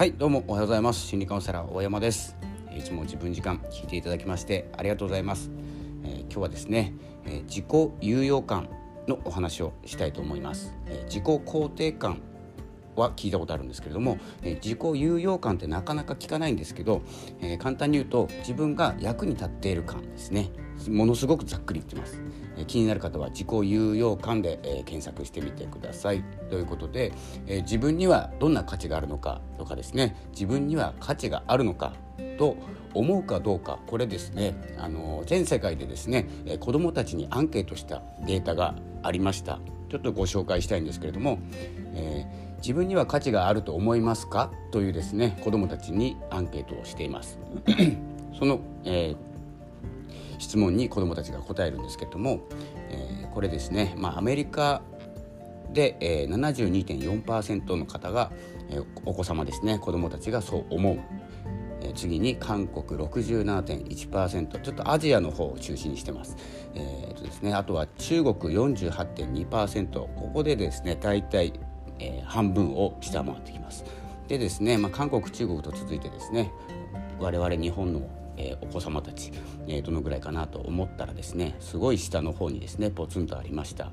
はいどうもおはようございます。心理カウンセラー大山です。いつも自分時間聞いていただきましてありがとうございます、えー、今日はですね、えー、自己有用感のお話をしたいと思います、えー、自己肯定感は聞いたことあるんですけれども、え自己有用感ってなかなか聞かないんですけど、え簡単に言うと自分が役に立っている感ですね。ものすごくざっくり言ってます、え気になる方は自己有用感で、え検索してみてください。ということで、え自分にはどんな価値があるのかとかですね。自分には価値があるのかと思うかどうか。これですねあの全世界でですね、え子どもたちにアンケートしたデータがありました。ちょっとご紹介したいんですけれども、えー、自分には価値があると思いますか？というですね子どもたちにアンケートをしています。その、えー質問に子どもたちが答えるんですけれども、えー、これですね、まあ、アメリカで、えー、72.4%の方が、えー、お子様ですね子どもたちがそう思う、えー、次に韓国67.1%ちょっとアジアの方を中心にしてます,、えーですね、あとは中国48.2%ここでですね大体、えー、半分を下回ってきます。でですね、まあ、韓国中国と続いてですね我々日本のえー、お子様たち、えー、どのぐらいかなと思ったらですねすごい下の方にですねポツンとありました。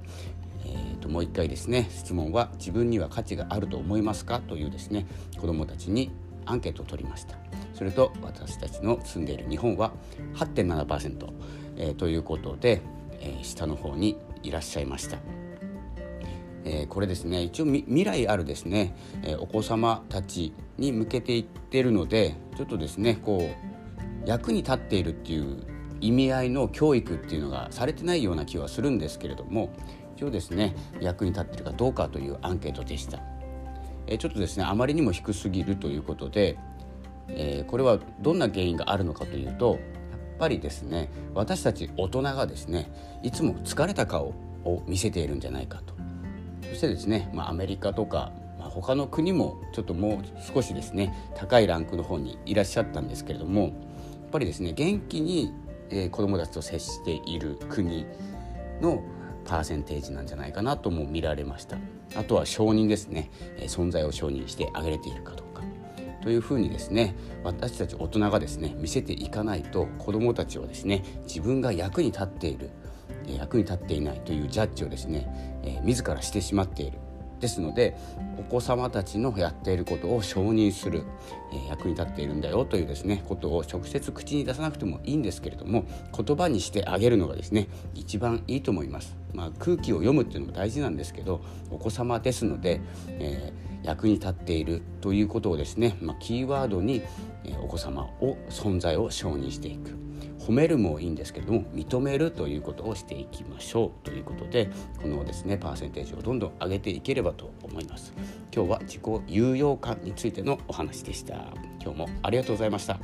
えーと、もう一回ですね質問は自分には価値があると思いますかというですね子どもたちにアンケートを取りました。それと私たちの住んでいる日本は8.7%、えー、ということで、え、下の方にいらっしゃいました。え、これですね一応未来あるですね、え、お子様たちに向けていってるのでちょっとですねこう役に立っているっていう意味合いの教育っていうのがされてないような気はするんですけれども一応ですね役に立ってるかどうかというアンケートでした。えちょっとですねあまりにも低すぎるということで、え、これはどんな原因があるのかというとぱりですね私たち大人がですねいつも疲れた顔を見せているんじゃないかと。そしてですね、まあ、アメリカとか、まあ、他の国もちょっともう少しですね高いランクの方にいらっしゃったんですけれどもやっぱりですね元気に、え、子どもたちと接している国のパーセンテージなんじゃないかなとも見られました。あとは承認ですね、え、存在を承認してあげれているかどうかというふうにですね私たち大人がですね見せていかないと子どもたちはですね自分が役に立っている役に立っていないというジャッジをですね、えー、自らしてしまっている。ですのでお子様たちのやっていることを承認する、え、役に立っているんだよというですねことを直接口に出さなくてもいいんですけれども言葉にしてあげるのがですね一番いいと思います。まあ、空気を読むっていうのも大事なんですけどお子様ですので、えー、役に立っているということをですね、まあ、キーワードに、え、お子様を存在を承認していく。褒めるもいいんですけれども認めるということをしていきましょうということでこのですねパーセンテージをどんどん上げていければと思います。今日は自己有用感についてのお話でした。今日もありがとうございました。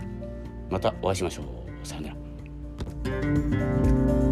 またお会いしましょう。さようなら。